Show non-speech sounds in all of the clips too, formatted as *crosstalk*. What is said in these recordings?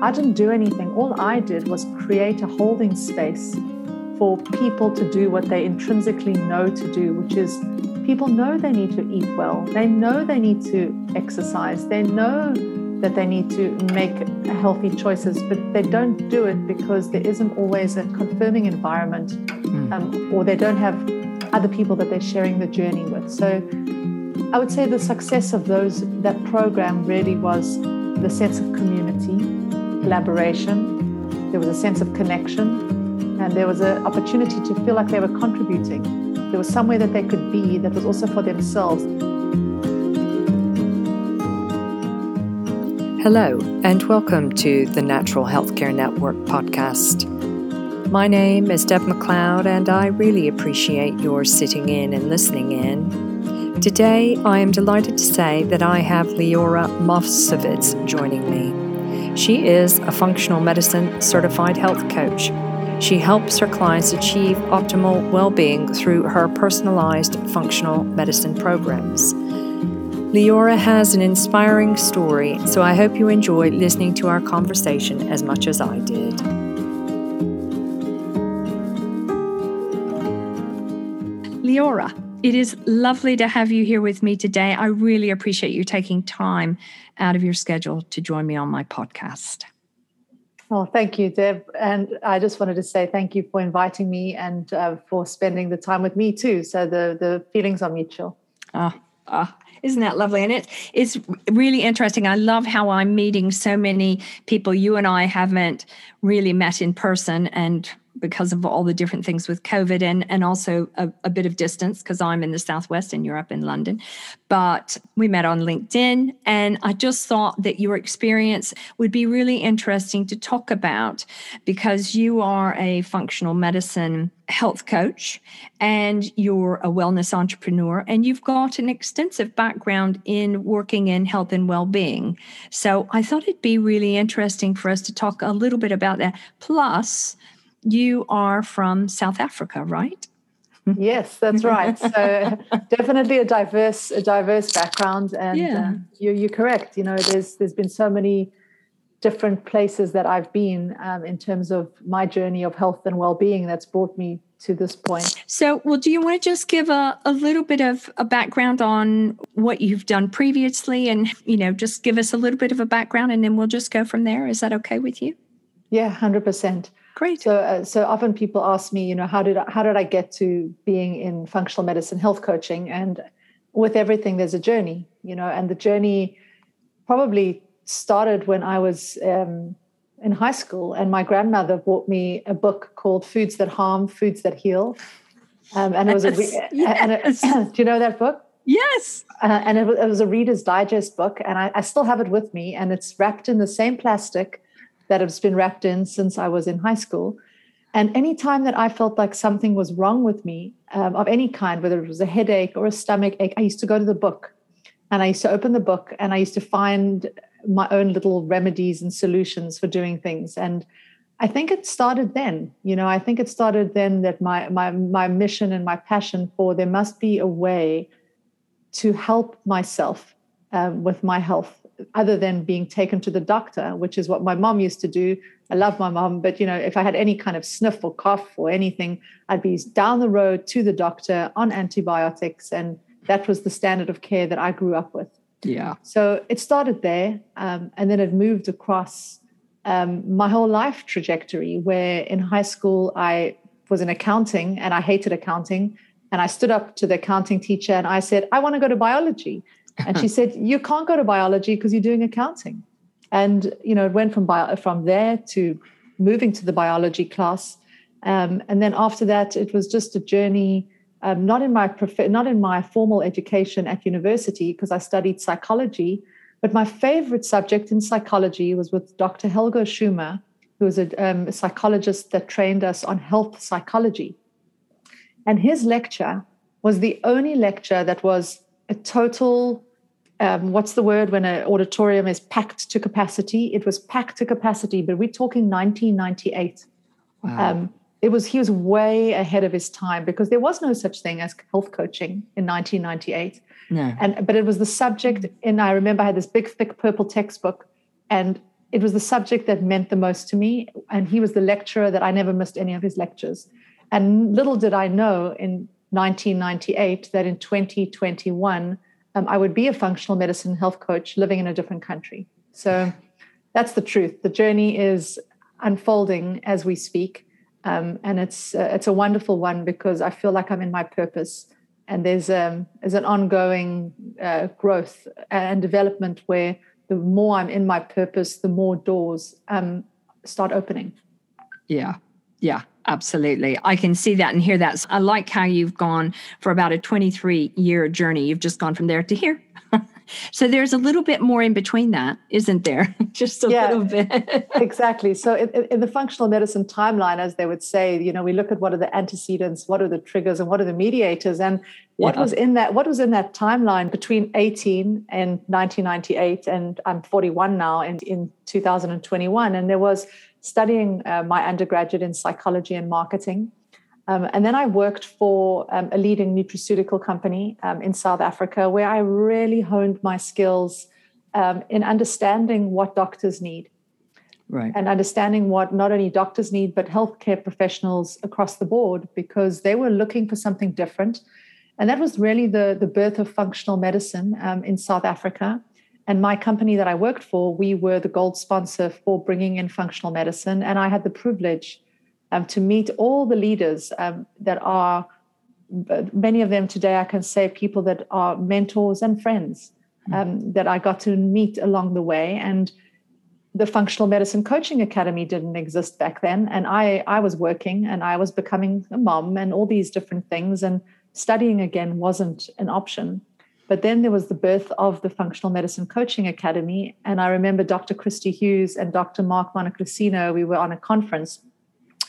I didn't do anything. All I did was create a holding space for people to do what they intrinsically know to do, which is people know they need to eat well. They know they need to exercise. They know that they need to make healthy choices, but they don't do it because there isn't always a confirming environment mm. um, or they don't have other people that they're sharing the journey with. So I would say the success of those that program really was the sense of community, collaboration. There was a sense of connection and there was an opportunity to feel like they were contributing. There was somewhere that they could be that was also for themselves. Hello, and welcome to the Natural Healthcare Network podcast. My name is Deb McLeod, and I really appreciate your sitting in and listening in. Today, I am delighted to say that I have Leora Mofsowitz joining me. She is a functional medicine certified health coach she helps her clients achieve optimal well being through her personalized functional medicine programs. Leora has an inspiring story, so I hope you enjoyed listening to our conversation as much as I did. Leora, it is lovely to have you here with me today. I really appreciate you taking time out of your schedule to join me on my podcast. Well, thank you, Deb. And I just wanted to say thank you for inviting me and uh, for spending the time with me too. So the the feelings are mutual. Ah, oh, ah. Oh, isn't that lovely? And it's it's really interesting. I love how I'm meeting so many people you and I haven't really met in person and because of all the different things with COVID and, and also a, a bit of distance because I'm in the Southwest and you're up in London. But we met on LinkedIn, and I just thought that your experience would be really interesting to talk about because you are a functional medicine health coach and you're a wellness entrepreneur and you've got an extensive background in working in health and well-being. So I thought it'd be really interesting for us to talk a little bit about that. Plus, you are from South Africa, right? Yes, that's *laughs* right. So definitely a diverse, a diverse background, and yeah. um, you're, you're correct. You know, there's there's been so many different places that I've been um, in terms of my journey of health and well-being that's brought me to this point. So, well, do you want to just give a, a little bit of a background on what you've done previously, and you know, just give us a little bit of a background, and then we'll just go from there. Is that okay with you? Yeah, hundred percent. Great. So, uh, so often people ask me, you know, how did I, how did I get to being in functional medicine, health coaching, and with everything, there's a journey, you know, and the journey probably started when I was um, in high school, and my grandmother bought me a book called "Foods That Harm, Foods That Heal," um, and it was yes, a yes. *laughs* and it, *clears throat* do you know that book? Yes. Uh, and it, it, was a Reader's Digest book, and I, I still have it with me, and it's wrapped in the same plastic that has been wrapped in since I was in high school. And anytime that I felt like something was wrong with me um, of any kind, whether it was a headache or a stomach ache, I used to go to the book and I used to open the book and I used to find my own little remedies and solutions for doing things. And I think it started then. You know, I think it started then that my my my mission and my passion for there must be a way to help myself um, with my health other than being taken to the doctor, which is what my mom used to do. I love my mom, but you know, if I had any kind of sniff or cough or anything, I'd be down the road to the doctor on antibiotics, and that was the standard of care that I grew up with. Yeah. So it started there, um, and then it moved across um, my whole life trajectory. Where in high school I was in accounting, and I hated accounting. And I stood up to the accounting teacher and I said, I want to go to biology. And she said, You can't go to biology because you're doing accounting. And, you know, it went from, bio, from there to moving to the biology class. Um, and then after that, it was just a journey, um, not, in my prof- not in my formal education at university, because I studied psychology. But my favorite subject in psychology was with Dr. Helga Schumer, who was a, um, a psychologist that trained us on health psychology. And his lecture was the only lecture that was a total um, what's the word when an auditorium is packed to capacity? It was packed to capacity, but we're talking 1998. Wow. Um, it was he was way ahead of his time because there was no such thing as health coaching in 1998. No. And but it was the subject, and I remember I had this big thick purple textbook, and it was the subject that meant the most to me. And he was the lecturer that I never missed any of his lectures. And little did I know in 1998 that in 2021, um, I would be a functional medicine health coach living in a different country. So that's the truth. The journey is unfolding as we speak. Um, and it's uh, it's a wonderful one because I feel like I'm in my purpose, and there's um, there's an ongoing uh, growth and development where the more I'm in my purpose, the more doors um, start opening. Yeah, yeah, absolutely. I can see that and hear that. I like how you've gone for about a 23 year journey. You've just gone from there to here. *laughs* so there's a little bit more in between that, isn't there? *laughs* Just a yeah, little bit. *laughs* exactly. So in, in, the functional medicine timeline, as they would say, you know, we look at what are the antecedents, what are the triggers, and what are the mediators, and what yeah. was in that what was in that timeline between 18 and 1998, and I'm 41 now, and in 2021, and there was studying uh, my undergraduate in psychology and marketing um, and then I worked for um, a leading nutraceutical company um, in South Africa, where I really honed my skills um, in understanding what doctors need. Right. And understanding what not only doctors need, but healthcare professionals across the board, because they were looking for something different. And that was really the, the birth of functional medicine um, in South Africa. And my company that I worked for, we were the gold sponsor for bringing in functional medicine. And I had the privilege um, to meet all the leaders um, that are, many of them today, I can say people that are mentors and friends hmm. um, that I got to meet along the way. And the Functional Medicine Coaching Academy didn't exist back then. And I, I was working and I was becoming a mom and all these different things. And studying again wasn't an option. But then there was the birth of the Functional Medicine Coaching Academy. And I remember Dr. Christy Hughes and Dr. Mark Menolascino, we were on a conference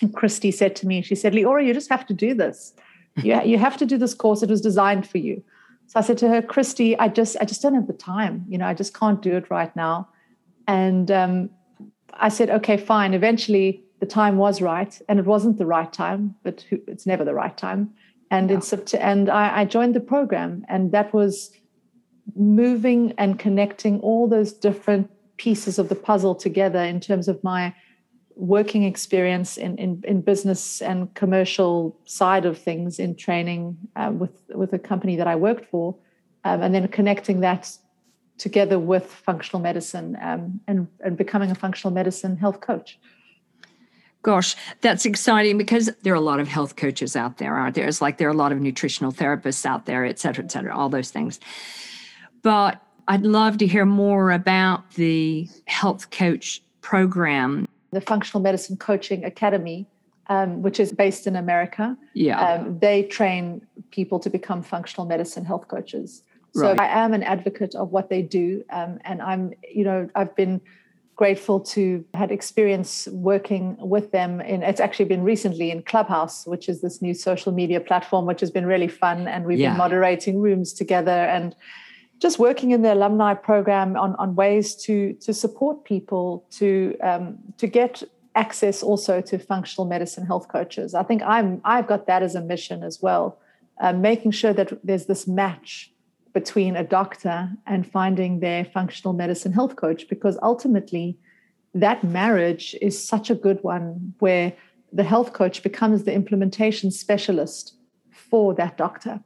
and Christy said to me, she said, Leora, you just have to do this. You, you have to do this course. It was designed for you. So I said to her, Christy, I just, I just don't have the time. You know, I just can't do it right now. And um, I said, okay, fine. Eventually, the time was right, and it wasn't the right time, but it's never the right time. And yeah. in September, and I, I joined the program, and that was moving and connecting all those different pieces of the puzzle together in terms of my working experience in, in, in, business and commercial side of things in training uh, with, with a company that I worked for, um, and then connecting that together with functional medicine um, and, and becoming a functional medicine health coach. Gosh, that's exciting because there are a lot of health coaches out there, aren't there? It's like there are a lot of nutritional therapists out there, et cetera, et cetera, all those things. But I'd love to hear more about the health coach program the Functional Medicine Coaching Academy, um, which is based in America. Yeah. Um, they train people to become functional medicine health coaches. So right. I am an advocate of what they do. Um, and I'm, you know, I've been grateful to had experience working with them in it's actually been recently in clubhouse which is this new social media platform which has been really fun and we've yeah. been moderating rooms together and just working in the alumni program on, on ways to to support people to um, to get access also to functional medicine health coaches. I think I'm I've got that as a mission as well, uh, making sure that there's this match between a doctor and finding their functional medicine health coach because ultimately that marriage is such a good one where the health coach becomes the implementation specialist for that doctor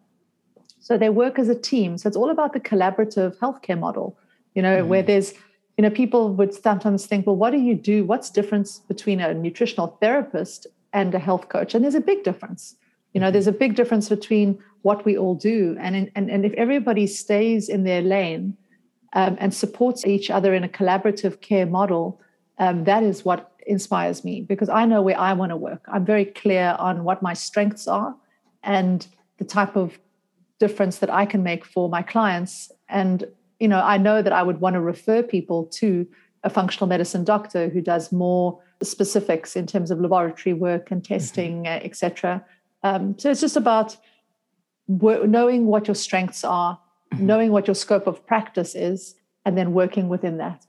so they work as a team. So it's all about the collaborative healthcare model, you know, mm. where there's, you know, people would sometimes think, well, what do you do? What's difference between a nutritional therapist and a health coach? And there's a big difference. You know, mm-hmm. there's a big difference between what we all do. And, in, and, and if everybody stays in their lane um, and supports each other in a collaborative care model, um, that is what inspires me because I know where I want to work. I'm very clear on what my strengths are and the type of difference that I can make for my clients. And, you know, I know that I would want to refer people to a functional medicine doctor who does more specifics in terms of laboratory work and mm-hmm. testing, mm-hmm. etc. Um, so it's just about knowing what your strengths are, mm-hmm. knowing what your scope of practice is, and then working within that.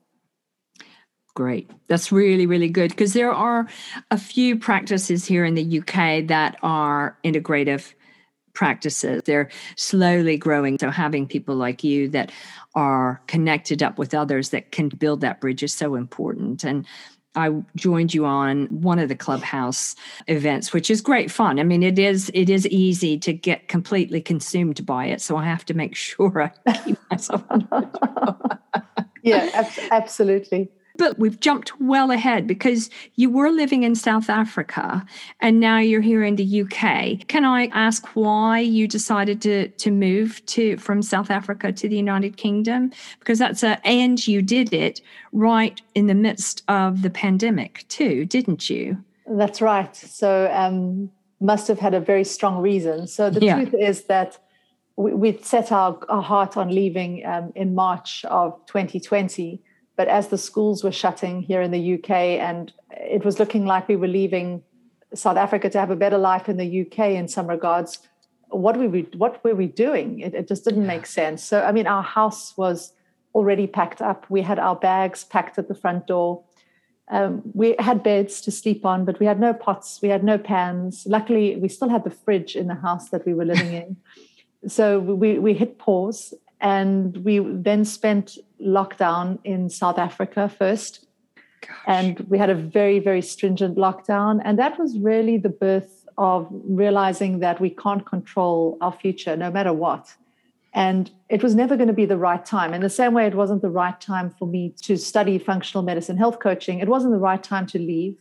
Great. That's really, really good because there are a few practices here in the UK that are integrative practices. They're slowly growing. So having people like you that are connected up with others that can build that bridge is so important. And I joined you on one of the clubhouse events, which is great fun. I mean, it is it is easy to get completely consumed by it, so I have to make sure I keep *laughs* myself. yeah, absolutely. But we've jumped well ahead because you were living in South Africa and now you're here in the UK. Can I ask why you decided to to move to from South Africa to the United Kingdom? Because that's a and you did it right in the midst of the pandemic too, didn't you? That's right. So um must have had a very strong reason. So the yeah. truth is that we, would set our, our heart on leaving um, in March of 2020 but as the schools were shutting here in the UK, and it was looking like we were leaving South Africa to have a better life in the UK in some regards, what were we what were we doing? It, it just didn't yeah. make sense. So I mean, our house was already packed up. We had our bags packed at the front door. Um, we had beds to sleep on, but we had no pots, we had no pans. Luckily, we still had the fridge in the house that we were living in. *laughs* so we, we hit pause and we then spent lockdown in South Africa first. Gosh. And we had a very, very stringent lockdown. And that was really the birth of realizing that we can't control our future no matter what. And it was never going to be the right time. In the same way, it wasn't the right time for me to study functional medicine health coaching. It wasn't the right time to leave.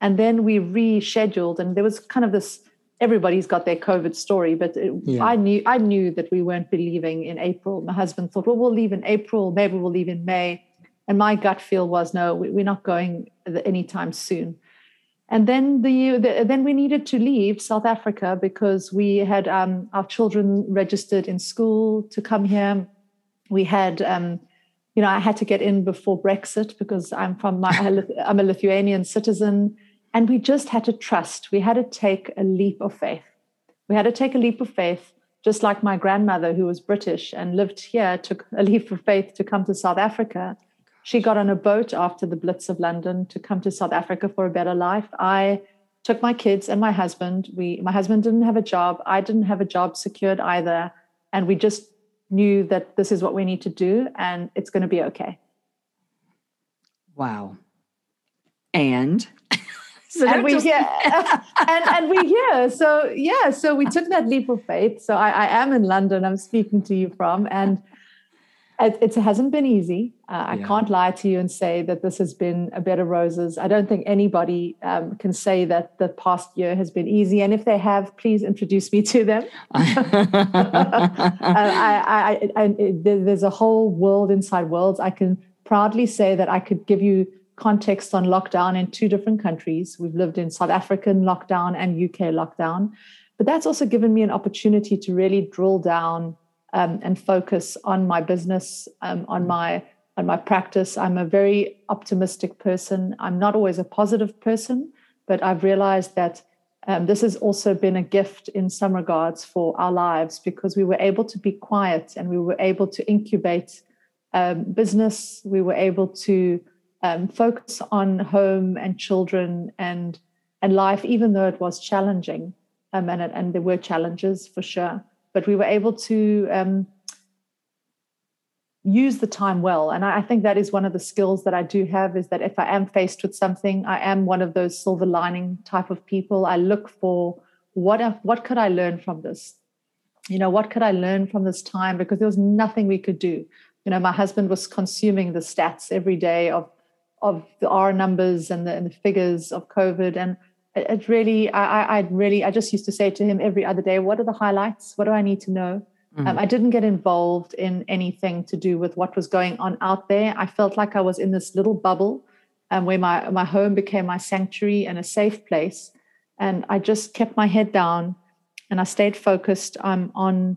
And then we rescheduled, and there was kind of this everybody's got their COVID story, but it, yeah. I knew I knew that we weren't believing in April. My husband thought, well, we'll leave in April, maybe we'll leave in May, and my gut feel was, no, we, are not going anytime soon. And then the, the, then we needed to leave South Africa because we had um, our children registered in school to come here. We had. Um, you know, I had to get in before Brexit because I'm from my, I'm a Lithuanian citizen and we just had to trust. We had to take a leap of faith. We had to take a leap of faith, just like my grandmother, who was British and lived here, took a leap of faith to come to South Africa. She got on a boat after the Blitz of London to come to South Africa for a better life. I took my kids and my husband. We, my husband didn't have a job. I didn't have a job secured either. And we just knew that this is what we need to do and it's going to be okay. Wow. And so and we just... hear *laughs* and, and we hear so yeah so we took that leap of faith. So I, I am in london i'm speaking to you from and it, it hasn't been easy. Uh, i can't lie to you and say that this has been a bed of roses. I don't think anybody um, can say that the past year has been easy and if they have please introduce me to them. *laughs* *laughs* Uh, I, I, I, there's a whole world inside worlds. I can proudly say that i could give you context on lockdown in two different countries. We've lived in South African lockdown and UK lockdown. But that's also given me an opportunity to really drill down um, and focus on my business, um, on my on my practice. I'm a very optimistic person. I'm not always a positive person, but I've realized that um, this has also been a gift in some regards for our lives because we were able to be quiet and we were able to incubate um, business. We were able to um, focus on home and children and and life, even though it was challenging, um, and and there were challenges for sure. But we were able to um, use the time well, and I, I think that is one of the skills that I do have. Is that if I am faced with something, I am one of those silver lining type of people. I look for what what could I learn from this. You know, what could I learn from this time? Because there was nothing we could do. You know, my husband was consuming the stats every day of of the R numbers and the, and the figures of COVID. And it, it really, I, I really, I just used to say to him every other day, what are the highlights? What do I need to know? Mm-hmm. Um, I didn't get involved in anything to do with what was going on out there. I felt like I was in this little bubble um, where my, my home became my sanctuary and a safe place. And I just kept my head down and I stayed focused um, on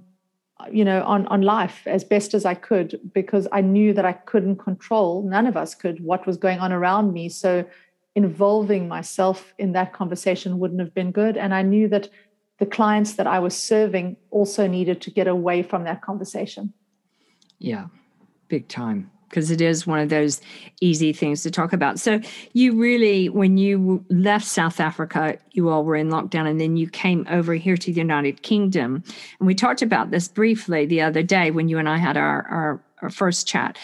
you know on on life as best as i could because i knew that i couldn't control none of us could what was going on around me. So involving myself in that conversation wouldn't have been good. And i knew that the clients that i was serving also needed to get away from that conversation. Yeah big time because it is one of those easy things to talk about. So, you really, when you left South Africa, you all were in lockdown, and then you came over here to the United Kingdom. And we talked about this briefly the other day when you and I had our, our, our first chat.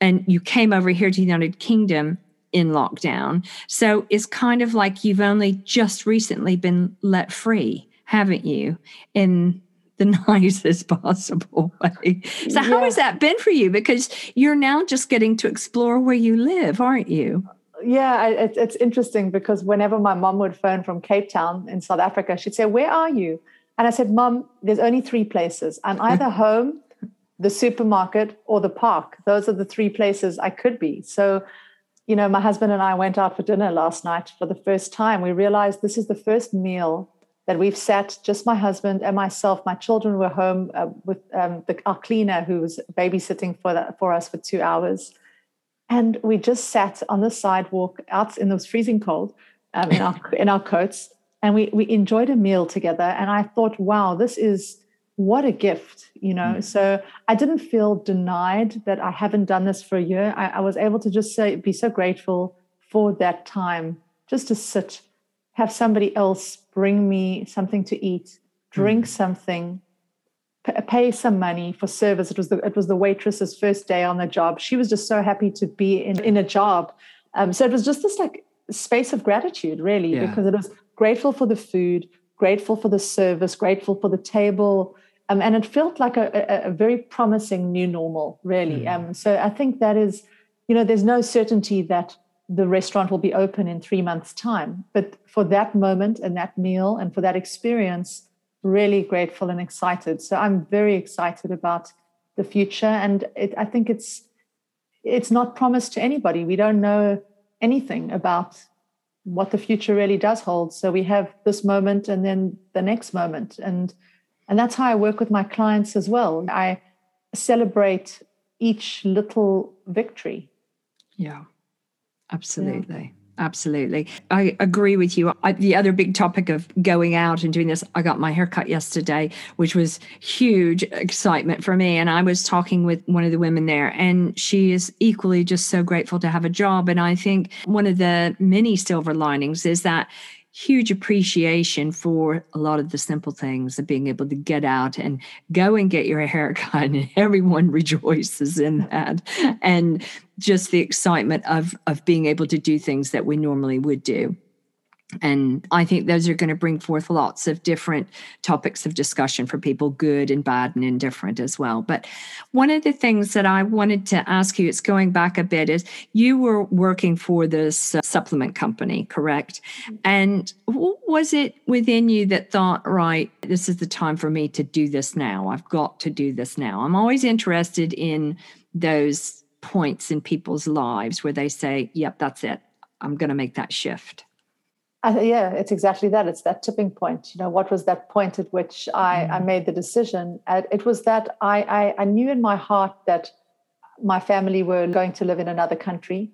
And you came over here to the United Kingdom in lockdown. So, it's kind of like you've only just recently been let free, haven't you? In the nicest possible *laughs* way. So, yeah. how has that been for you? Because you're now just getting to explore where you live, aren't you? Yeah, it, it's interesting because whenever my mom would phone from Cape Town in South Africa, she'd say, Where are you? And I said, Mom, there's only three places. I'm *laughs* either home, the supermarket, or the park. Those are the three places I could be. So, you know, my husband and I went out for dinner last night for the first time. We realized this is the first meal that we've sat, just my husband and myself. My children were home uh, with um, the, our cleaner who was babysitting for, that, for us for two hours. And we just sat on the sidewalk out in the freezing cold um, in, our, in our coats and we, we enjoyed a meal together. And I thought, wow, this is what a gift, you know. Mm. So I didn't feel denied that I haven't done this for a year. I, I was able to just say, be so grateful for that time, just to sit have somebody else bring me something to eat, drink mm. something, pay some money for service. It was the it was the waitress's first day on the job. She was just so happy to be in, in a job. Um, so it was just this like space of gratitude, really, yeah. because it was grateful for the food, grateful for the service, grateful for the table. Um, and it felt like a, a, a, very promising new normal, really. Mm. Um, so I think that is, you know, there's no certainty that the restaurant will be open in three months' time. But for that moment and that meal and for that experience, really grateful and excited. So I'm very excited about the future, and it, I think it's it's not promised to anybody. We don't know anything about what the future really does hold. So we have this moment and then the next moment, and and that's how I work with my clients as well. I celebrate each little victory. Yeah. Absolutely. Yeah. Absolutely. I agree with you. I, the other big topic of going out and doing this, I got my haircut yesterday, which was huge excitement for me. And I was talking with one of the women there, and she is equally just so grateful to have a job. And I think one of the many silver linings is that huge appreciation for a lot of the simple things of being able to get out and go and get your *laughs* hair cut and everyone *laughs* rejoices in that and just the excitement of of being able to do things that we normally would do and I think those are going to bring forth lots of different topics of discussion for people, good and bad and indifferent as well. But one of the things that I wanted to ask you, it's going back a bit, is you were working for this uh, supplement company, correct? And was it within you that thought, right, this is the time for me to do this now? I've got to do this now. I'm always interested in those points in people's lives where they say, yep, that's it. I'm going to make that shift. Uh, yeah, it's exactly that. It's that tipping point. You know, what was that point at which I, mm. I made the decision? Uh, it was that I, I, I knew in my heart that my family were going to live in another country.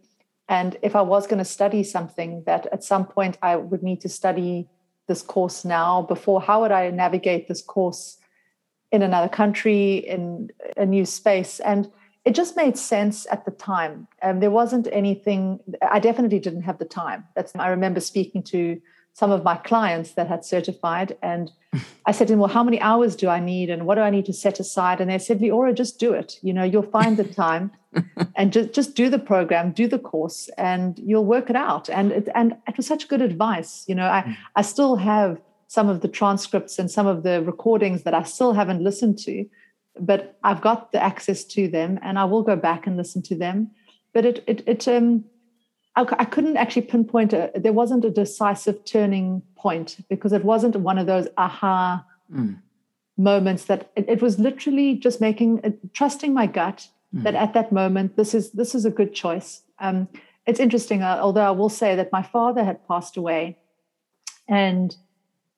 And if I was going to study something, that at some point I would need to study this course now before, how would I navigate this course in another country, in a new space? And it just made sense at the time. Um, there wasn't anything, I definitely didn't have the time. That's, I remember speaking to some of my clients that had certified, and I said to them, Well, how many hours do I need and what do I need to set aside? And they said, Leora, just do it. You know, you'll find the time *laughs* and just, just do the program, do the course, and you'll work it out. And it, and it was such good advice. You know, I, mm. I still have some of the transcripts and some of the recordings that I still haven't listened to but I've got the access to them, and I will go back and listen to them. But it it, it um, I, I couldn't actually pinpoint a. There wasn't a decisive turning point because it wasn't one of those aha mm. moments. That it, it, was literally just making uh, trusting my gut mm. that at that moment this is this is a good choice. Um, it's interesting, uh, although I will say that my father had passed away, and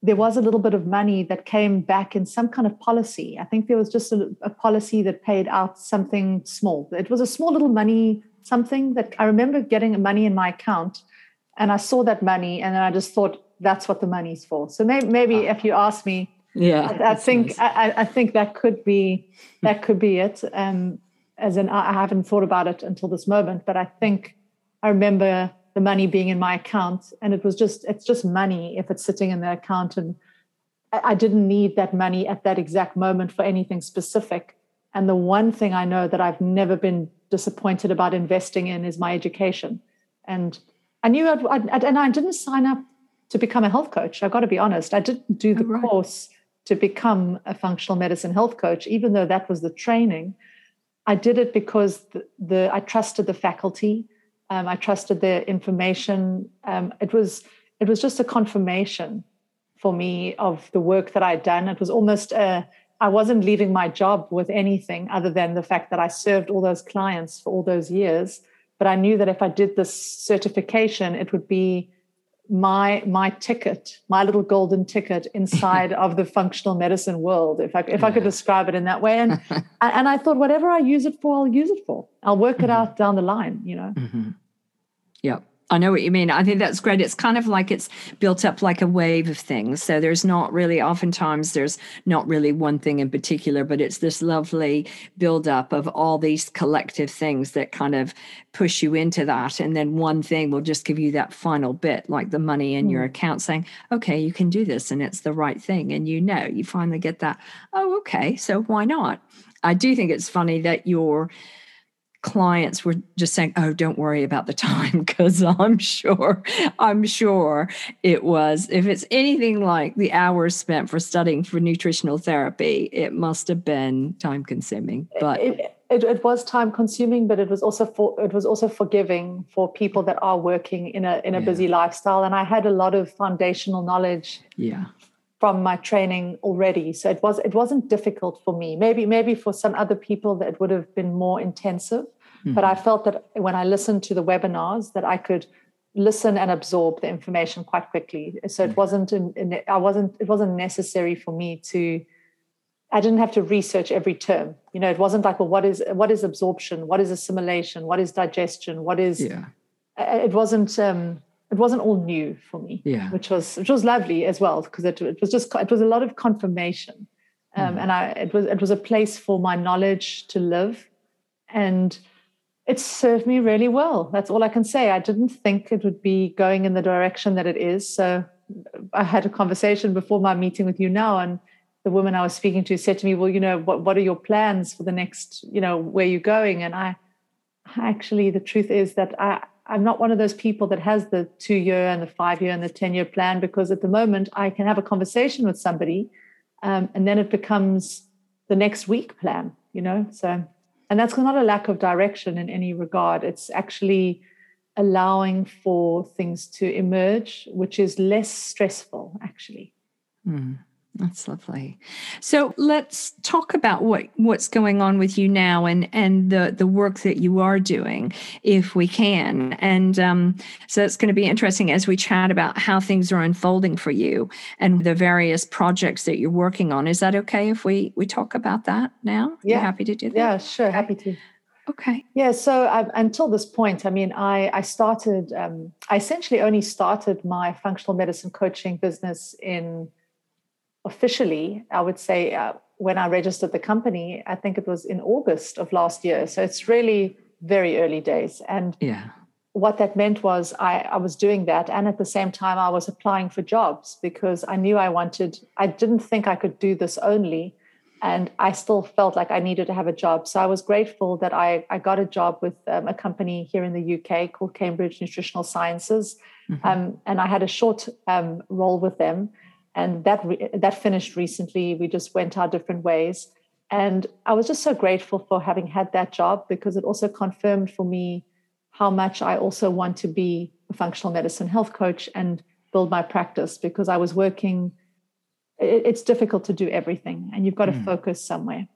there was a little bit of money that came back in some kind of policy. I think there was just a, a, policy that paid out something small. It was a small little money, something that I remember getting money in my account, and I saw that money, and then I just thought that's what the money's for. So maybe, maybe ah. if you ask me, yeah, I, I think nice. I, I, think that could be that could be it. Um, as in I haven't thought about it until this moment, but I think I remember the money being in my account and it was just it's just money if it's sitting in the account and I didn't need that money at that exact moment for anything specific. And the one thing I know that I've never been disappointed about investing in is my education. And I knew I'd, I'd, and I didn't sign up to become a health coach. I've got to be honest. I didn't do the oh, right. course to become a functional medicine health coach, even though that was the training. I did it because the, the I trusted the faculty. Um, I trusted their information. Um, it was it was just a confirmation for me of the work that I'd done. It was almost a I wasn't leaving my job with anything other than the fact that I served all those clients for all those years. But I knew that if I did this certification, it would be my my ticket, my little golden ticket inside *laughs* of the functional medicine world, if I if. I could describe it in that way. And *laughs* and I thought whatever I use it for, I'll use it for. I'll work it mm-hmm. out down the line, you know. Mm-hmm. Yep. I know what you mean. I think that's great. It's kind of like it's built up like a wave of things. So there's not really, oftentimes, there's not really one thing in particular, but it's this lovely buildup of all these collective things that kind of push you into that. And then one thing will just give you that final bit, like the money in mm. your account saying, okay, you can do this and it's the right thing. And you know, you finally get that, oh, okay, so why not? I do think it's funny that you're clients were just saying, "Oh, don't worry about the time," *laughs* because I'm sure, I'm sure it was. If it's anything like the hours spent for studying for nutritional therapy, it must have been time consuming. But it, it, it, was time consuming, but it was also for it was also forgiving for people that are working in a in a yeah. busy lifestyle. And I had a lot of foundational knowledge. Yeah from my training already. So it was it wasn't difficult for me. Maybe maybe for some other people that would have been more intensive mm-hmm. but i felt that when i listened to the webinars that i could listen and absorb the information quite quickly. So it mm-hmm. wasn't in, in, i wasn't it wasn't necessary for me to i didn't have to research every term. You know it wasn't like well what is what is absorption? What is assimilation? What is digestion? What is yeah. It wasn't um it wasn't all new for me, yeah. which was which was lovely as well because it, it was just it was a lot of confirmation, um, mm. and I it was it was a place for my knowledge to live, and it served me really well. That's all I can say. I didn't think it would be going in the direction that it is. So I had a conversation before my meeting with you now, and the woman I was speaking to said to me, "Well, you know, what what are your plans for the next, you know, where you're going?" And I actually, the truth is that I I'm not one of those people that has the two year and the five year and the 10 year plan because at the moment I can have a conversation with somebody um, and then it becomes the next week plan, you know? So, and that's not a lack of direction in any regard. It's actually allowing for things to emerge, which is less stressful, actually. Mm. That's lovely. So let's talk about what what's going on with you now and and the the work that you are doing, if we can. And um, so it's going to be interesting as we chat about how things are unfolding for you and the various projects that you're working on. Is that okay if we we talk about that now? Yeah, you happy to do that. Yeah, sure, happy to. Okay. Yeah. So um, until this point, I mean, I I started. Um, I essentially only started my functional medicine coaching business in officially, I would say, uh, when I registered the company, I think it was in August of last year. So it's really very early days. And yeah. what that meant was I, I was doing that. And at the same time, I was applying for jobs because I knew I wanted, I didn't think I could do this only. And I still felt like I needed to have a job. So I was grateful that I, I got a job with um, a company here in the UK called Cambridge Nutritional Sciences. Mm-hmm. Um, and I had a short um, role with them and that re- that finished recently. We just went our different ways, and I was just so grateful for having had that job because it also confirmed for me how much I also want to be a functional medicine health coach and build my practice because I was working. It, it's difficult to do everything, and you've got mm. to focus somewhere.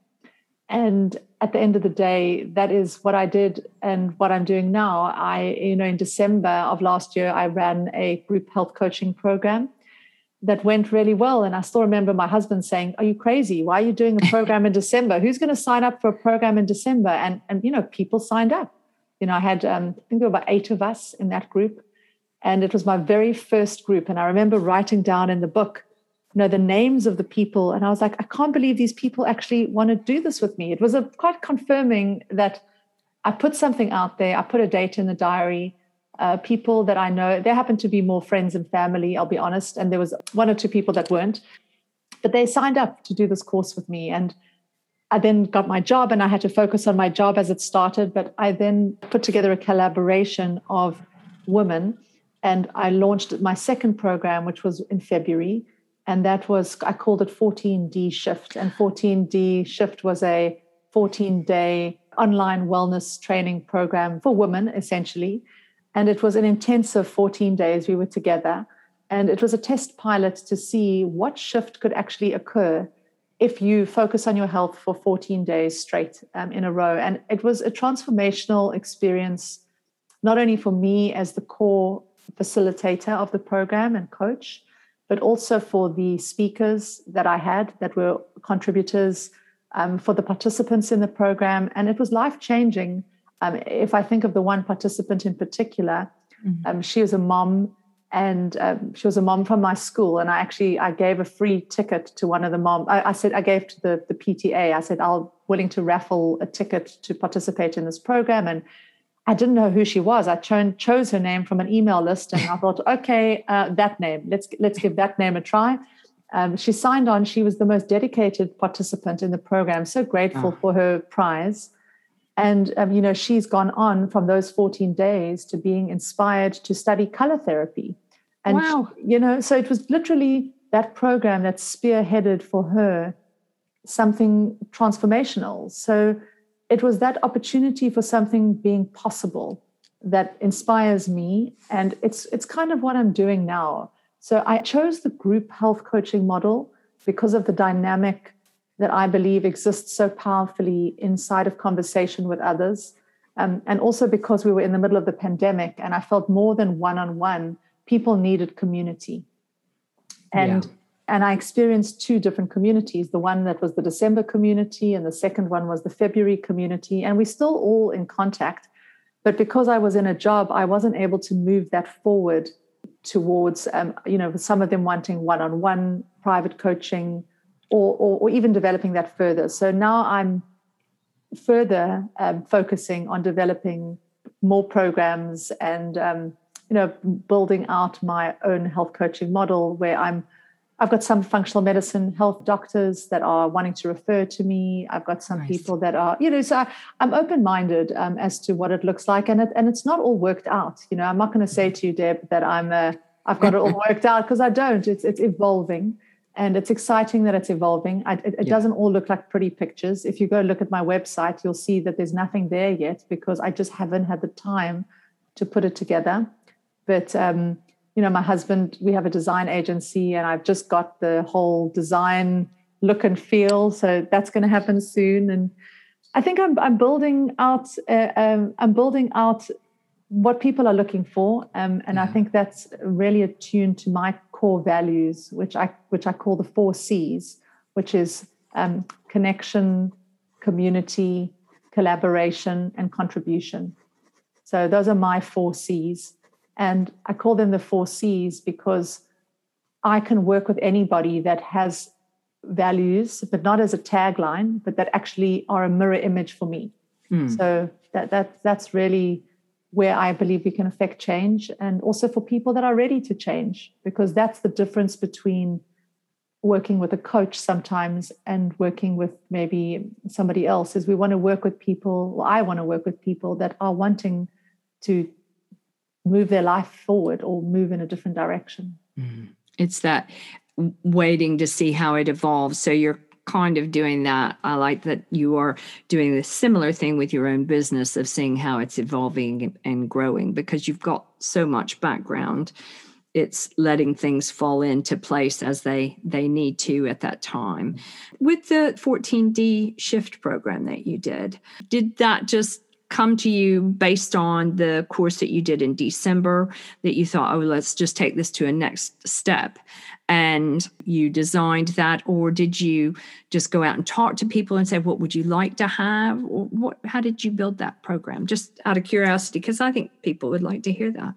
And at the end of the day, that is what I did and what I'm doing now. I, you know, in December of last year, I ran a group health coaching program that went really well. And I still remember my husband saying, Are you crazy? Why are you doing a program in December? Who's going to sign up for a program in December? And, and you know, people signed up. You know, I had, um, I think there were about eight of us in that group. And it was my very first group. And I remember writing down in the book you know the names of the people and i was like i can't believe these people actually want to do this with me it was a quite confirming that i put something out there i put a date in the diary uh, people that i know. There happened to be more friends and family i'll be honest and there was one or two people that weren't. But they signed up to do this course with me and i then got my job and i had to focus on my job as it started but i then put together a collaboration of women and i launched my second program which was in february and that was i called it 14d shift and 14d shift was a 14 day online wellness training program for women essentially and it was an intensive 14 days we were together and it was a test pilot to see what shift could actually occur if you focus on your health for 14 days straight um, in a row and it was a transformational experience not only for me as the core facilitator of the program and coach but also for the speakers that I had that were contributors, um, for the participants in the program. And it was life changing. Um, if I think of the one participant in particular, mm-hmm. um, she was a mom and um, she was a mom from my school and i actually i gave a free ticket to one of the mom i, I said i gave to the, the pta i said i'll willing to raffle a ticket to participate in this program and I didn't know who she was. I cho- chose her name from an email list, and I thought, *laughs* okay, uh, that name. Let's let's give that name a try. Um, she signed on. She was the most dedicated participant in the program. So grateful oh. for her prize, and um, you know she's gone on from those 14 days to being inspired to study color therapy. And wow. She, you know, so it was literally that program that spearheaded for her something transformational. So it was that opportunity for something being possible that inspires me and it's it's kind of what i'm doing now so i chose the group health coaching model because of the dynamic that i believe exists so powerfully inside of conversation with others um, and also because we were in the middle of the pandemic and i felt more than one-on-one people needed community and yeah and I experienced two different communities the one that was the December community, and the second one was the February community. And we're still all in contact. But because I was in a job, I wasn't able to move that forward towards, um, you know, some of them wanting one on one private coaching or, or, or, even developing that further. So now I'm further um, focusing on developing more programs and, um, you know, building out my own health coaching model where I'm I've got some functional medicine health doctors that are wanting to refer to me. I've got some nice. people that are, you know, so I, am open minded um, as to what it looks like, and it, and it's not all worked out. You know, I'm not going to say to you, Deb, that I'm a, I've got it all *laughs* worked out because I don't. It's it's evolving, and it's exciting that it's evolving. I, it, it yeah. doesn't all look like pretty pictures. If you go look at my website, you'll see that there's nothing there yet because I just haven't had the time to put it together. But um, you know, my husband, we have a design agency and I've just got the whole design look and feel. So that's going to happen soon. And I think I'm, I'm building out, uh, um, I'm building out what people are looking for. Um, and yeah. I think that's really attuned to my core values, which I, which I call the four C's, which is um, connection, community, collaboration, and contribution. So those are my four C's. And I call them the four C's because I can work with anybody that has values, but not as a tagline, but that actually are a mirror image for me. Mm. So that, that that's really where I believe we can affect change and also for people that are ready to change, because that's the difference between working with a coach sometimes and working with maybe somebody else is we want to work with people well, i want to work with people that are wanting to move their life forward or move in a different direction. Mm. It's that waiting to see how it evolves. So you're kind of doing that. I like that you are doing the similar thing with your own business of seeing how it's evolving and growing because you've got so much background. It's letting things fall into place as they they need to at that time. With the 14D shift program that you did, did that just come to you based on the course that you did in December that you thought, oh, let's just take this to a next step? And you designed that, or did you just go out and talk to people and say, what would you like to have? Or what, how did you build that program? Just out of curiosity, because I think people would like to hear that.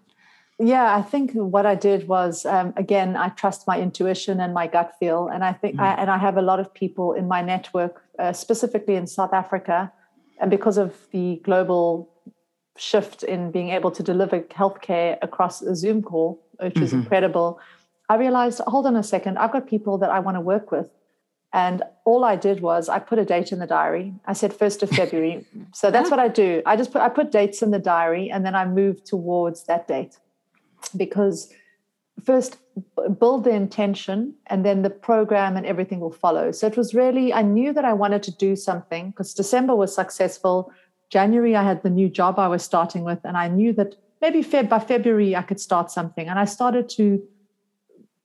yeah, I think what I did was um, again, I trust my intuition and my gut feel, and I think, mm. I, and I have a lot of people in my network, uh, specifically in South Africa, and because of the global shift in being able to deliver healthcare across a Zoom call, which mm-hmm. is incredible. I realized, hold on a second, I've got people that I want to work with. And all I did was I put a date in the diary. I said first of *laughs* February. so that's what I do. I just put I put dates in the diary and then I move towards that date. Because first build the intention and then the program and everything will follow. So it was really, I knew that I wanted to do something because December was successful. January, I had the new job I was starting with, and I knew that maybe Feb, by February, I could start something. And I started to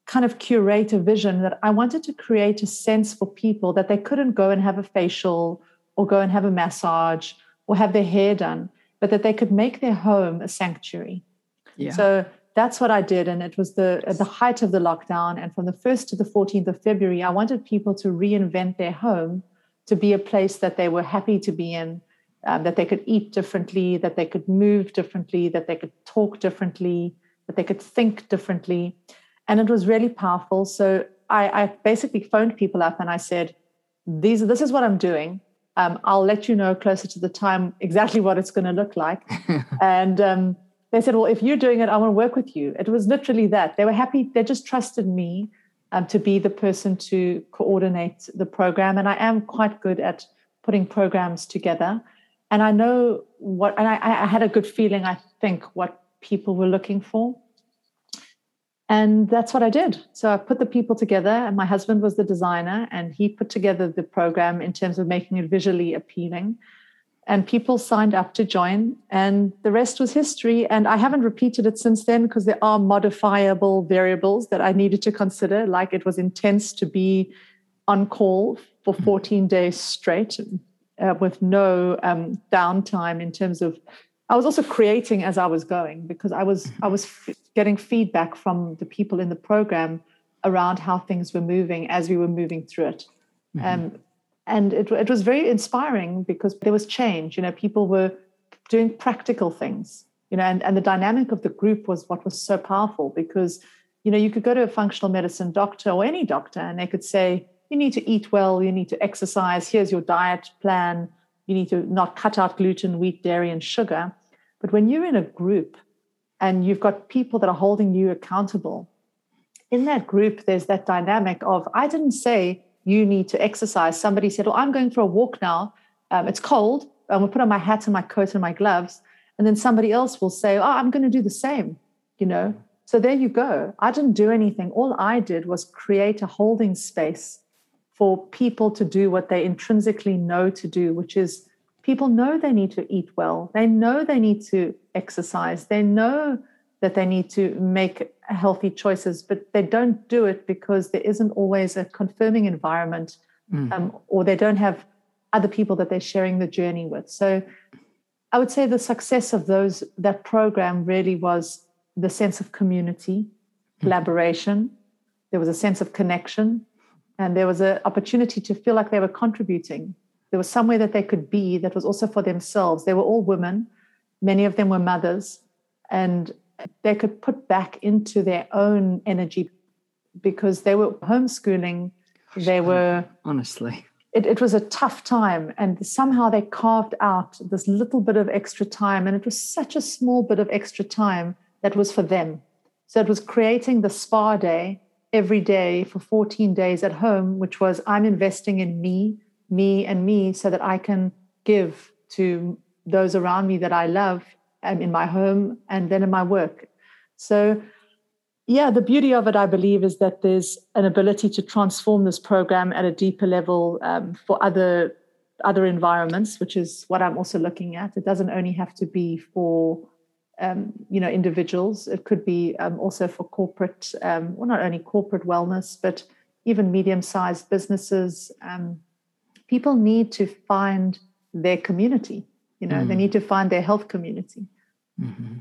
kind of curate a vision that I wanted to create a sense for people that they couldn't go and have a facial or go and have a massage or have their hair done, but that they could make their home a sanctuary. Yeah. So that's what I did. And it was the at the height of the lockdown. And from the 1st to the 14th of February, I wanted people to reinvent their home to be a place that they were happy to be in, um, that they could eat differently, that they could move differently, that they could talk differently, that they could think differently. And it was really powerful. So I, I basically phoned people up and I said, These, this is what I'm doing. Um, I'll let you know closer to the time exactly what it's going to look like. *laughs* and um, they said, Well, if you're doing it, I want to work with you. It was literally that. They were happy. They just trusted me um, to be the person to coordinate the program. And I am quite good at putting programs together and I know what, and I, I had a good feeling, I think, what people were looking for. And that's what I did. So I put the people together, and my husband was the designer, and he put together the program in terms of making it visually appealing. And people signed up to join, and the rest was history. And I haven't repeated it since then because there are modifiable variables that I needed to consider, like it was intense to be on call for 14 days straight uh, with no um, downtime in terms of i was also creating as i was going because i was i was f- getting feedback from the people in the program around how things were moving as we were moving through it mm-hmm. um, and it, it was very inspiring because there was change you know people were doing practical things you know and, and the dynamic of the group was what was so powerful because you know you could go to a functional medicine doctor or any doctor and they could say you need to eat well, you need to exercise, here's your diet plan, you need to not cut out gluten, wheat, dairy, and sugar. But when you're in a group and you've got people that are holding you accountable, in that group, there's that dynamic of, I didn't say you need to exercise. Somebody said, Oh, I'm going for a walk now. Um, it's cold. I'm going to put on my hat and my coat and my gloves. And then somebody else will say, Oh, I'm going to do the same, you know? So there you go. I didn't do anything. All I did was create a holding space for people to do what they intrinsically know to do, which is people know they need to eat well, they know they need to exercise, they know that they need to make healthy choices, but they don't do it because there isn't always a confirming environment mm. um, or they don't have other people that they're sharing the journey with. So I would say the success of those that program really was the sense of community, mm. collaboration. There was a sense of connection and there was an opportunity to feel like they were contributing. There was somewhere that they could be that was also for themselves. They were all women, many of them were mothers, and they could put back into their own energy because they were homeschooling. They were honestly. It, it was a tough time, and somehow they carved out this little bit of extra time, and it was such a small bit of extra time that was for them. So it was creating the spa day every day for 14 days at home, which was I'm investing in me, me, and me so that I can give to those around me that I love um, in my home and then in my work. So, yeah, the beauty of it, I believe, is that there's an ability to transform this program at a deeper level um, for other other environments, which is what I'm also looking at. It doesn't only have to be for um, you know individuals. It could be um, also for corporate, um, well, not only corporate wellness, but even medium-sized businesses. Um, people need to find their community. You know, mm. they need to find their health community. Mm-hmm.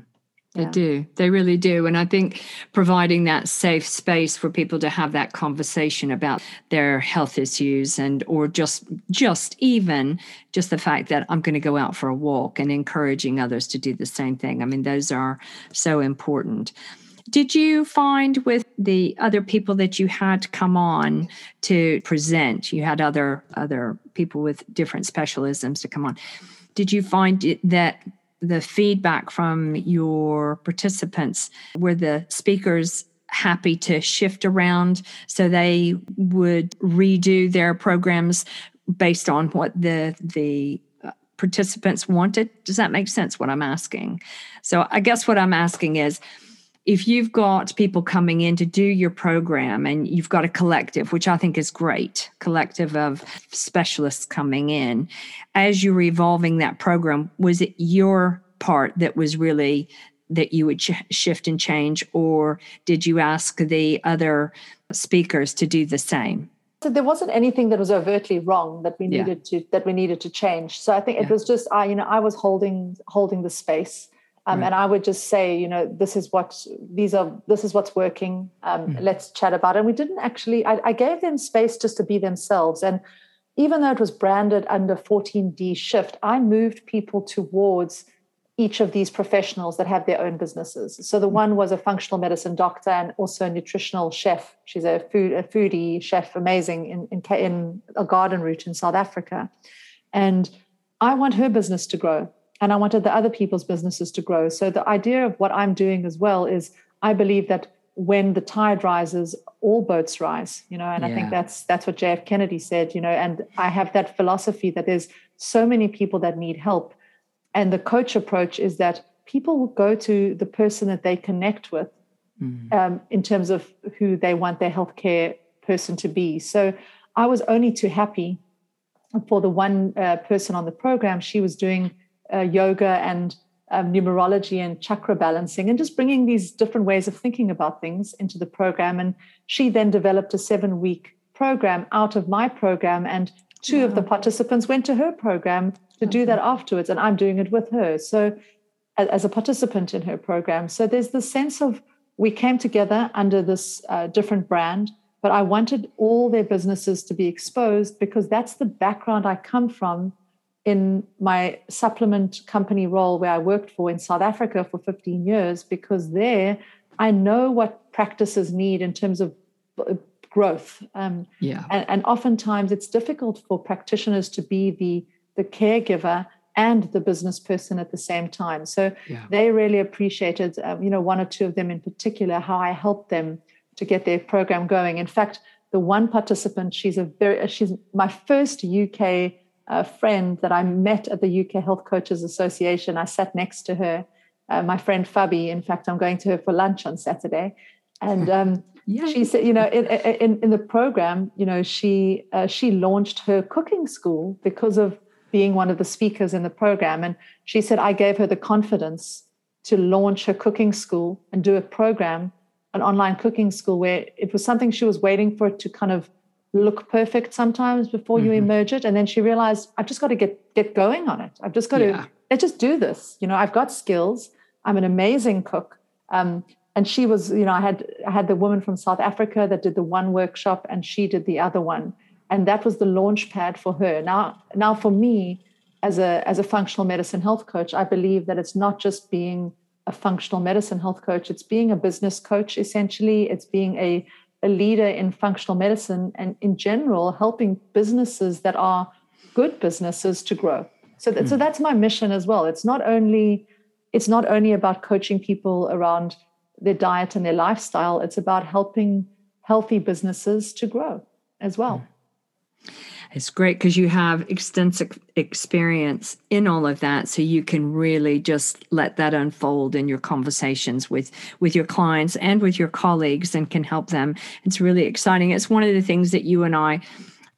They yeah. do. They really do. And I think providing that safe space for people to have that conversation about their health issues and or just just even just the fact that I'm going to go out for a walk and encouraging others to do the same thing. I mean, those are so important. Did you find with the other people that you had come on to present, you had other other people with different specialisms to come on. Did you find it, that the feedback from your participants were the speakers happy to shift around so they would redo their programs based on what the the uh, participants wanted? Does that make sense what i'm asking? So i guess what i'm asking is if you've got people coming in to do your program and you've got a collective, which I think is great, collective of specialists coming in, as you're evolving that program, was it your part that was really that you would ch- shift and change, or did you ask the other speakers to do the same? So there wasn't anything that was overtly wrong that we needed yeah. to that we needed to change. So I think yeah. it was just I, you know, I was holding holding the space um. And I would just say, you know, this is what these are. This is what's working. Um, mm. Let's chat about it. And we didn't actually. I, I, gave them space just to be themselves. And even though it was branded under 14D Shift, I moved people towards each of these professionals that have their own businesses. So the mm. one was a functional medicine doctor and also a nutritional chef. She's a food a foodie chef, amazing in in, in a garden route in South Africa, and I want her business to grow and I wanted the other people's businesses to grow. So the idea of what I'm doing as well is I believe that when the tide rises, all boats rise, you know, and yeah. I think that's that's what JF Kennedy said, you know, and I have that philosophy that there's so many people that need help. And the coach approach is that people will go to the person that they connect with mm. um, in terms of who they want their healthcare person to be. So I was only too happy for the one uh, person on the program. She was doing uh, yoga and um, numerology and chakra balancing and just bringing these different ways of thinking about things into the program. And she then developed a seven week program out of my program. And two wow. of the participants went to her program to do that afterwards. And I'm doing it with her. So, as a participant in her program. So, there's the sense of we came together under this uh, different brand, but I wanted all their businesses to be exposed because that's the background I come from in my supplement company role where I worked for in South Africa for 15 years because there I know what practices need in terms of uh, growth. Um, yeah. And, and oftentimes it's difficult for practitioners to be the, the caregiver and the business person at the same time. So yeah. they really appreciated, um, you know, one or two of them in particular, how I helped them to get their program going. In fact, the one participant, she's a very, she's my first UK a friend that I met at the UK Health Coaches Association. I sat next to her, uh, my friend Fabi. In fact, I'm going to her for lunch on Saturday, and um, *laughs* she said, you know, in, in, in the program, you know, she uh, she launched her cooking school because of being one of the speakers in the program, and she said I gave her the confidence to launch her cooking school and do a program, an online cooking school, where it was something she was waiting for to kind of look perfect sometimes before mm-hmm. you emerge it. And then she realized i've just got to get get going on it. I've just got yeah. to let's just do this. You know i've got skills. I'm an amazing cook. Um, and she was you know i had i had the woman from south africa that did the one workshop and she did the other one. And that was the launch pad for her. Now now for me as a as a functional medicine health coach i believe that it's not just being a functional medicine health coach. It's being a business coach essentially. It's being a a leader in functional medicine and in general helping businesses that are good businesses to grow so that, mm. so hmm. that's my mission as well it's not only it's not only about coaching people around their diet and their lifestyle it's about helping healthy businesses to grow as well mm. It's great because you have extensive experience in all of that, so you can really just let that unfold in your conversations with with your clients and with your colleagues, and can help them. It's really exciting. It's one of the things that you and I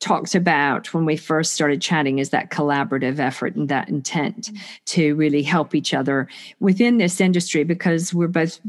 talked about when we first started chatting is that collaborative effort and that intent mm-hmm. to really help each other within this industry because we're both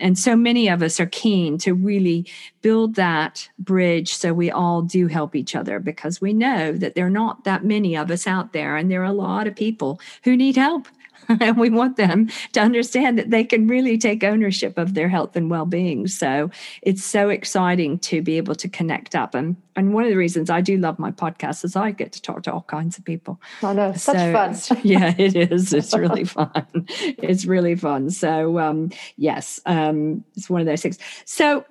and so many of us are keen to really build that bridge so we all do help each other because we know that there are not that many of us out there and there are a lot of people who need help *laughs* and we want them to understand that they can really take ownership of their health and well-being. So it's so exciting to be able to connect up. And and one of the reasons i do love my podcast is i get to talk to all kinds of people. I know such so, fun. *laughs* yeah it is. It's really fun. It's really fun. So um yes um it's one of those things. So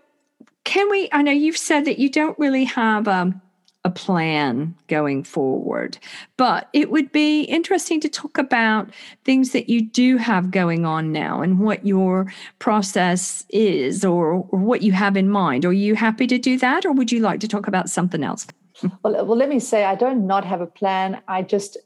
can we i know you've said that you don't really have um a plan going forward. But it would be interesting to talk about things that you do have going on now and what your process is or, or what you have in mind. Are you happy to do that or would you like to talk about something else? *laughs* Well, well, let me say, I don't not have a plan. I just,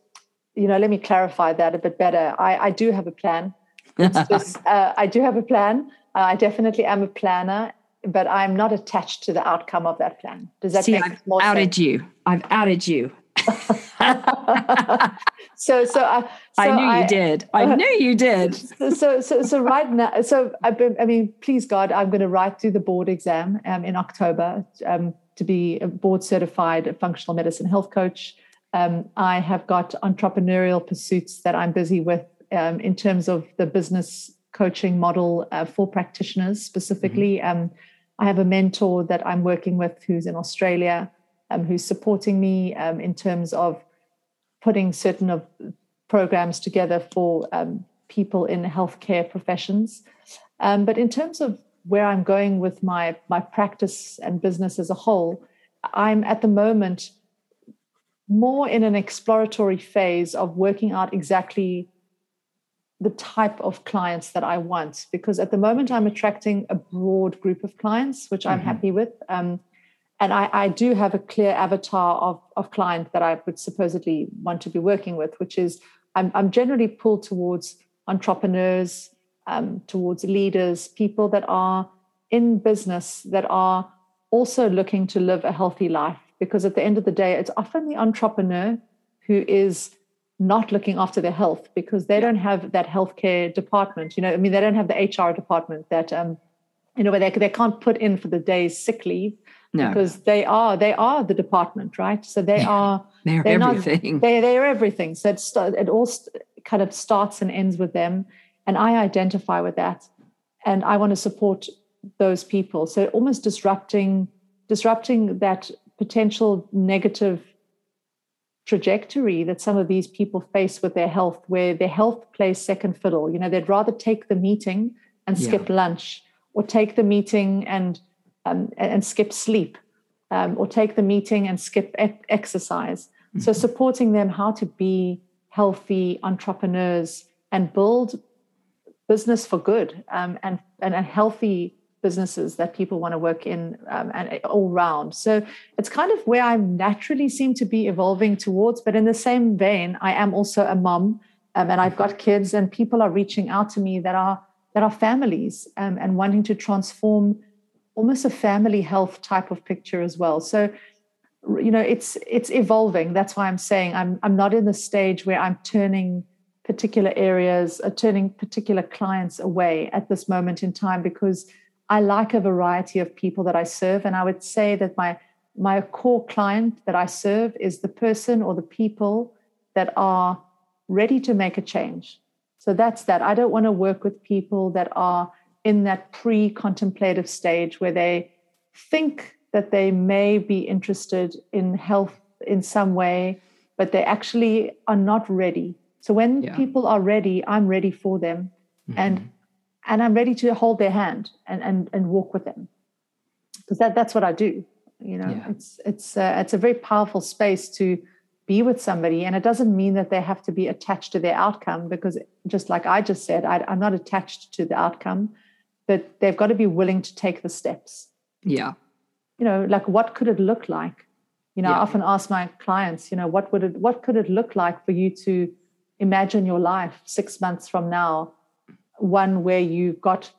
you know, let me clarify that a bit better. I, I do have a plan. *laughs* Just, uh, I do have a plan. Uh, I definitely am a planner but I'm not attached to the outcome of that plan. Does that See, make I've more outed sense? you. I've outed you. *laughs* so, so, I, so I knew I, you did. I knew you did. *laughs* So, so, so, right now, so I, I mean, please God, I'm going to write through the board exam um, in October um, to be a board certified functional medicine health coach. Um, I have got entrepreneurial pursuits that I'm busy with um, in terms of the business coaching model uh, for practitioners specifically. Mm-hmm um, I have a mentor that I'm working with who's in Australia, um, who's supporting me um, in terms of putting certain of programs together for um, people in healthcare professions. Um, but in terms of where I'm going with my my practice and business as a whole, I'm at the moment more in an exploratory phase of working out exactly the type of clients that I want because at the moment I'm attracting a broad group of clients, which I'm mm-hmm. happy with. Um, and I, I, do have a clear avatar of, of client that I would supposedly want to be working with, which is I'm, I'm generally pulled towards entrepreneurs, um, towards leaders, people that are in business that are also looking to live a healthy life. Because at the end of the day, it's often the entrepreneur who is not looking after their health because they don't have that healthcare department. You know, I mean, they don't have the HR department that, um, you know, where they, they can't put in for the day's sick leave no. because they are they are the department, right? So they are *laughs* they're, they're everything. Not, they they're everything. So it, it all st- kind of starts and ends with them, and I identify with that, and I want to support those people. So almost disrupting disrupting that potential negative trajectory that some of these people face with their health, where their health plays second fiddle. You know, they'd rather take the meeting and skip yeah. lunch, or take the meeting and um, and skip sleep, um, or take the meeting and skip e- exercise. Mm-hmm. So supporting them how to be healthy entrepreneurs and build business for good um, and, and a healthy businesses that people want to work in um, and all round. So it's kind of where I naturally seem to be evolving towards. But in the same vein, I am also a mom um, and I've got kids, and people are reaching out to me that are that are families um, and wanting to transform almost a family health type of picture as well. So you know it's it's evolving that's why i'm saying i'm i'm not in the stage where i'm turning particular areas or uh, turning particular clients away at this moment in time because I like a variety of people that I serve. And I would say that my my core client that I serve is the person or the people that are ready to make a change. So that's that. I don't want to work with people that are in that pre contemplative stage where they think that they may be interested in health in some way, but they actually are not ready. So when yeah. people are ready, I'm ready for them. Mm-hmm. And and I'm ready to hold their hand and and and walk with them because that that's what I do. You know, yeah. it's it's uh, it's a very powerful space to be with somebody, and it doesn't mean that they have to be attached to their outcome because just like I just said, I, I'm not attached to the outcome, but they've got to be willing to take the steps. Yeah, you know, like what could it look like? You know, yeah. I often ask my clients, you know, what would it what could it look like for you to imagine your life six months from now one where you've got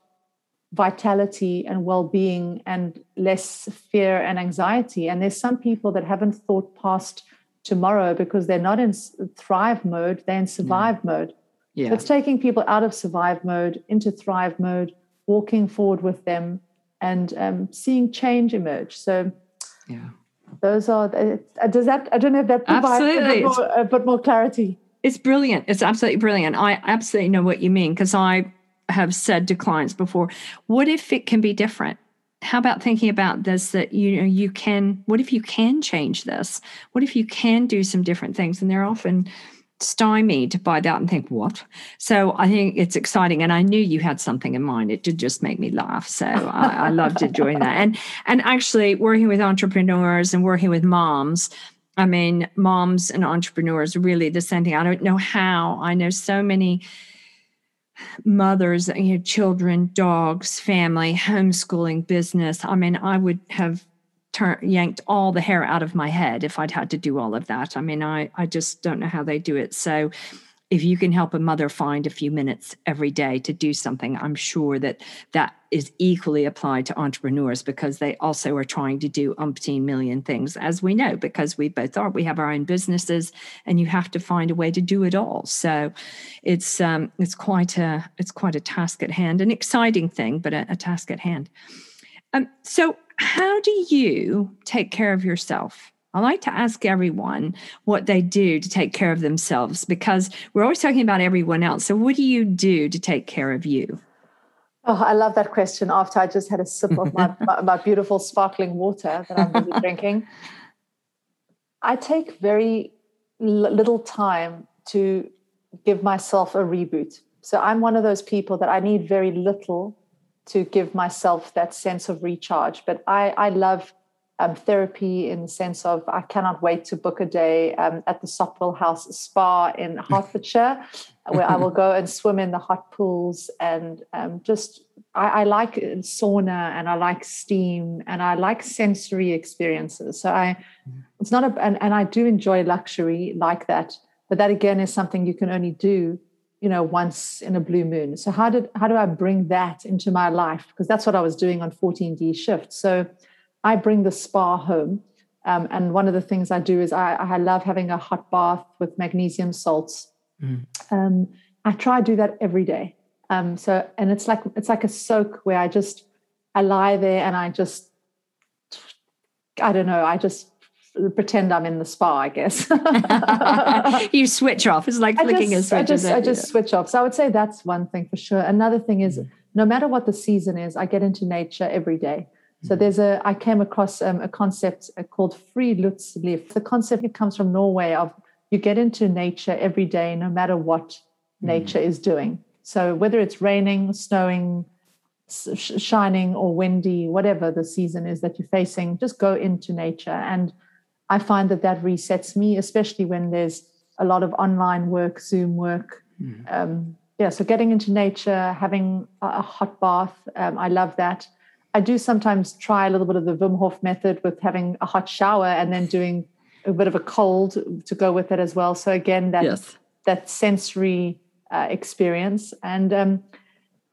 vitality and well-being and less fear and anxiety. And there's some people that haven't thought past tomorrow because they're not in thrive mode they're in survive mm. mode yeah. So it's taking people out of survive mode into thrive mode walking forward with them and um, seeing change emerge. So yeah. those are uh, does that i don't know if that provides a bit, more, a bit more clarity it's brilliant. It's absolutely brilliant. I absolutely know what you mean because I have said to clients before, what if it can be different? How about thinking about this that you know you can what if you can change this? What if you can do some different things? And they're often stymied by that and think, what? So I think it's exciting. And I knew you had something in mind. It did just make me laugh. So I, I loved enjoying that. And and actually working with entrepreneurs and working with moms, I mean, moms and entrepreneurs really the same thing. I don't know how. I know so many mothers, you know, children, dogs, family, homeschooling, business. I mean, I would have turn, yanked all the hair out of my head if I'd had to do all of that. I mean, I, I just don't know how they do it. So if you can help a mother find a few minutes every day to do something, I'm sure that that is equally applied to entrepreneurs because they also are trying to do umpteen million things, as we know, because we both are. We have our own businesses, and you have to find a way to do it all. So it's um, it's quite a it's quite a task at hand, an exciting thing, but a, a task at hand. Um, so how do you take care of yourself? I like to ask everyone what they do to take care of themselves because we're always talking about everyone else. So, what do you do to take care of you? Oh, I love that question after I just had a sip of my, *laughs* my, beautiful sparkling water that I'm really *laughs* drinking. I take very little time to give myself a reboot. So I'm one of those people that I need very little to give myself that sense of recharge. But I, I love um, therapy in the sense of I cannot wait to book a day um, at the Sopwell House Spa in *laughs* Hertfordshire, where I will go and swim in the hot pools and um, just I, I, like sauna and I like steam and I like sensory experiences. So I, it's not a and, and I do enjoy luxury like that, but that again is something you can only do you know once in a blue moon. So how did how do i bring that into my life? Because that's what i was doing on 14d shift so i bring the spa home um, and one of the things i do is I, I love having a hot bath with magnesium salts mm. um, i try to do that every day um, so and it's like it's like a soak where i just i lie there and i just i don't know i just pretend I'm in the spa, I guess. *laughs* you switch off. It's like flicking just, a switch. I just, I just switch off. So I would say that's one thing for sure. Another thing is mm-hmm. no matter what the season is, I get into nature every day. So mm-hmm. there's a, I came across um, a concept uh, called friluftsliv. The concept it comes from Norway of you get into nature every day, no matter what mm-hmm. nature is doing. So whether it's raining, snowing, shining or windy, whatever the season is that you're facing, just go into nature. And I find that that resets me, especially when there's a lot of online work, Zoom work. Mm. Um, yeah, so getting into nature, having a, a hot bath, um, I love that. I do sometimes try a little bit of the Wim Hof method with having a hot shower and then doing a bit of a cold to go with it as well. So again, that yes. that sensory uh, experience and um,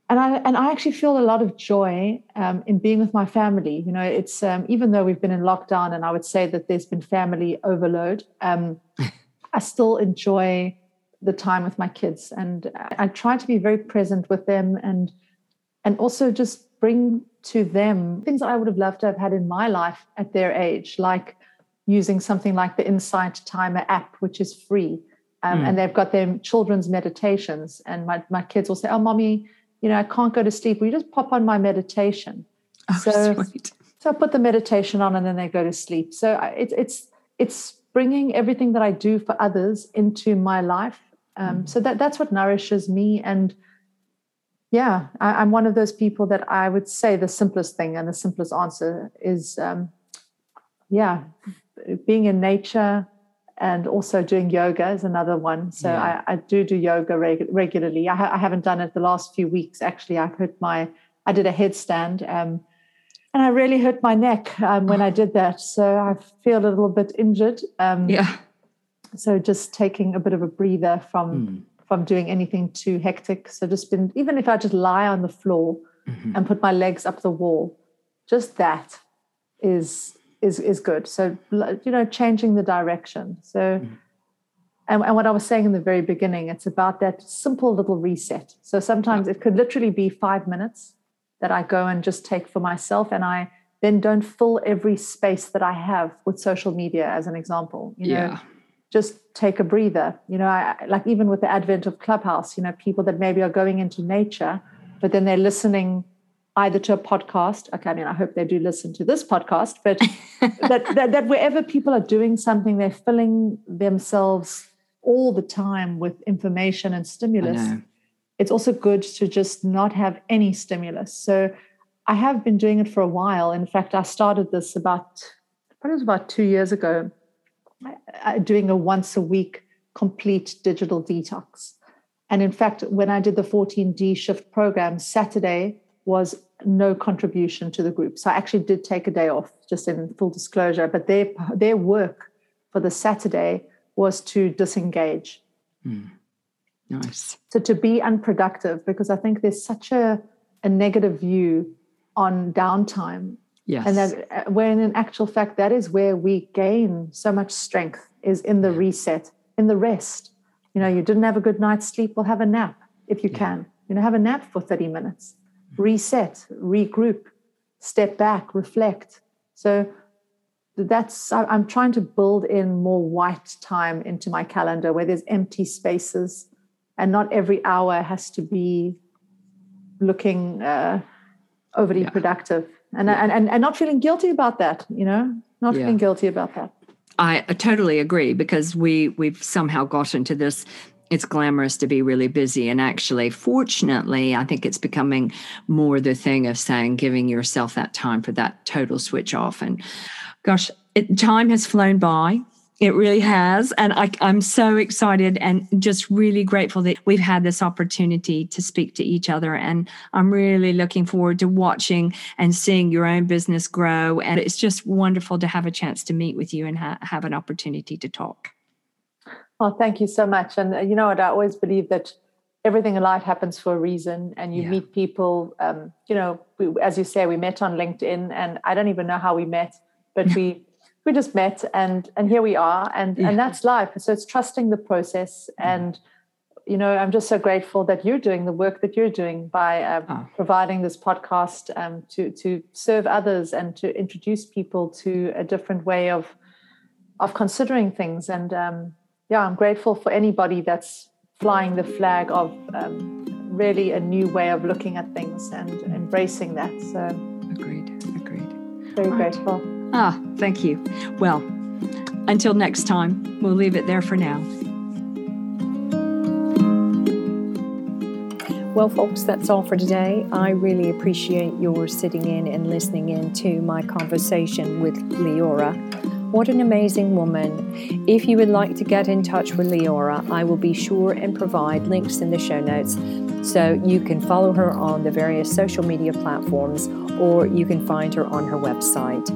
and I and I actually feel a lot of joy um, in being with my family. You know, it's um, even though we've been in lockdown, and I would say that there's been family overload. Um, *laughs* I still enjoy the time with my kids, and I try to be very present with them, and and also just bring to them things I would have loved to have had in my life at their age, like using something like the Insight Timer app, which is free. Um, mm. And they've got their children's meditations. And my, my kids will say, Oh, mommy, you know, I can't go to sleep. Will you just pop on my meditation. Oh, so, sweet. so I put the meditation on, and then they go to sleep. So it's it's it's bringing everything that I do for others into my life. Um, mm. So that that's what nourishes me. And yeah, I, am one of those people that I would say the simplest thing and the simplest answer is, um, yeah, being in nature, and also doing yoga is another one. So yeah. I, I, do do yoga reg- regularly. I, ha- I, haven't done it the last few weeks. Actually, I hurt my, I did a headstand, um, and I really hurt my neck um, when I *sighs* did that. So I feel a little bit injured. Um, yeah. So just taking a bit of a breather from mm. From doing anything too hectic. So just been even if I just lie on the floor mm-hmm. and put my legs up the wall, just that is is is good. So you know, changing the direction. So, mm. and, and what I was saying in the very beginning, it's about that simple little reset. So sometimes it could literally be five minutes that I go and just take for myself, and I then don't fill every space that I have with social media, as an example. You know, yeah. Just take a breather. You know, I, like even with the advent of Clubhouse, you know, people that maybe are going into nature, but then they're listening either to a podcast. Okay, I mean, I hope they do listen to this podcast, but *laughs* that, that, that wherever people are doing something, they're filling themselves all the time with information and stimulus. It's also good to just not have any stimulus. So I have been doing it for a while. In fact, I started this about, probably it was about two years ago doing a once a week complete digital detox. And in fact, when I did the 14D shift program, Saturday was no contribution to the group. So I actually did take a day off, just in full disclosure. But their their work for the Saturday was to disengage. Mm. Nice. So to be unproductive, because I think there's such a, a negative view on downtime Yes. And that uh, when in actual fact, that is where we gain so much strength is in the reset, in the rest. You know, you didn't have a good night's sleep, well, have a nap if you can. You know, have a nap for 30 minutes, mm-hmm. reset, regroup, step back, reflect. So that's, I'm trying to build in more white time into my calendar where there's empty spaces and not every hour has to be looking uh, overly yeah. productive and, and, and and not feeling guilty about that you know? Not yeah. feeling guilty about that. I totally agree because we we've somehow got into this it's glamorous to be really busy and actually fortunately i think it's becoming more the thing of saying giving yourself that time for that total switch off and gosh it, time has flown by it really has. And I, am so excited and just really grateful that we've had this opportunity to speak to each other. And I'm really looking forward to watching and seeing your own business grow. And it's just wonderful to have a chance to meet with you and ha- have an opportunity to talk. Well, thank you so much. And uh, you know what? I always believe that everything in life happens for a reason and you yeah. meet people um, you know we, as you say we met on linkedin and i don't even know how we met but we we just met and and here we are and yeah. and that's life. So it's trusting the process and you know i'm just so grateful that you're doing the work that you're doing by um, oh. providing this podcast um, to to serve others and to introduce people to a different way of of considering things. And um, yeah i'm grateful for anybody that's flying the flag of um, really a new way of looking at things and embracing that. So agreed. Agreed. very grateful Ah, thank you. Well, until next time, we'll leave it there for now. Well, folks, that's all for today. I really appreciate your sitting in and listening in to my conversation with Leora. What an amazing woman. If you would like to get in touch with Leora, I will be sure and provide links in the show notes so you can follow her on the various social media platforms or you can find her on her website.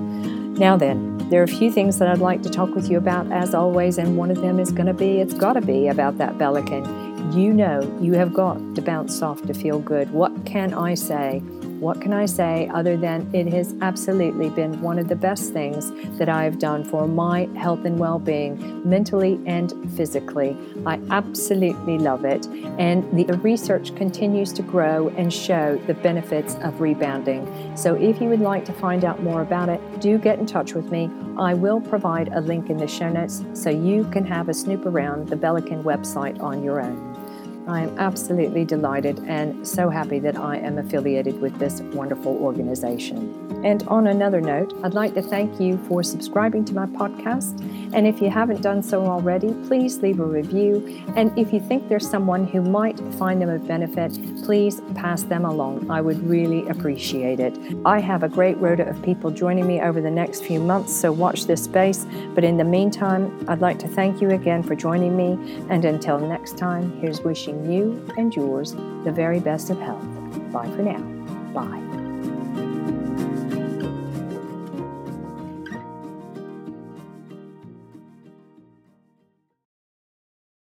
Now, then, there are a few things that I'd like to talk with you about as always, and one of them is going to be it's got to be about that Bellicon. You know, you have got to bounce off to feel good. What can I say? What can I say other than it has absolutely been one of the best things that I have done for my health and well being, mentally and physically? I absolutely love it. And the research continues to grow and show the benefits of rebounding. So if you would like to find out more about it, do get in touch with me. I will provide a link in the show notes so you can have a snoop around the Bellicon website on your own. I am absolutely delighted and so happy that I am affiliated with this wonderful organization. And on another note, I'd like to thank you for subscribing to my podcast. And if you haven't done so already, please leave a review. And if you think there's someone who might find them of benefit, please pass them along. I would really appreciate it. I have a great rota of people joining me over the next few months, so watch this space. But in the meantime, I'd like to thank you again for joining me. And until next time, here's wishing you and yours the very best of health. Bye for now. Bye.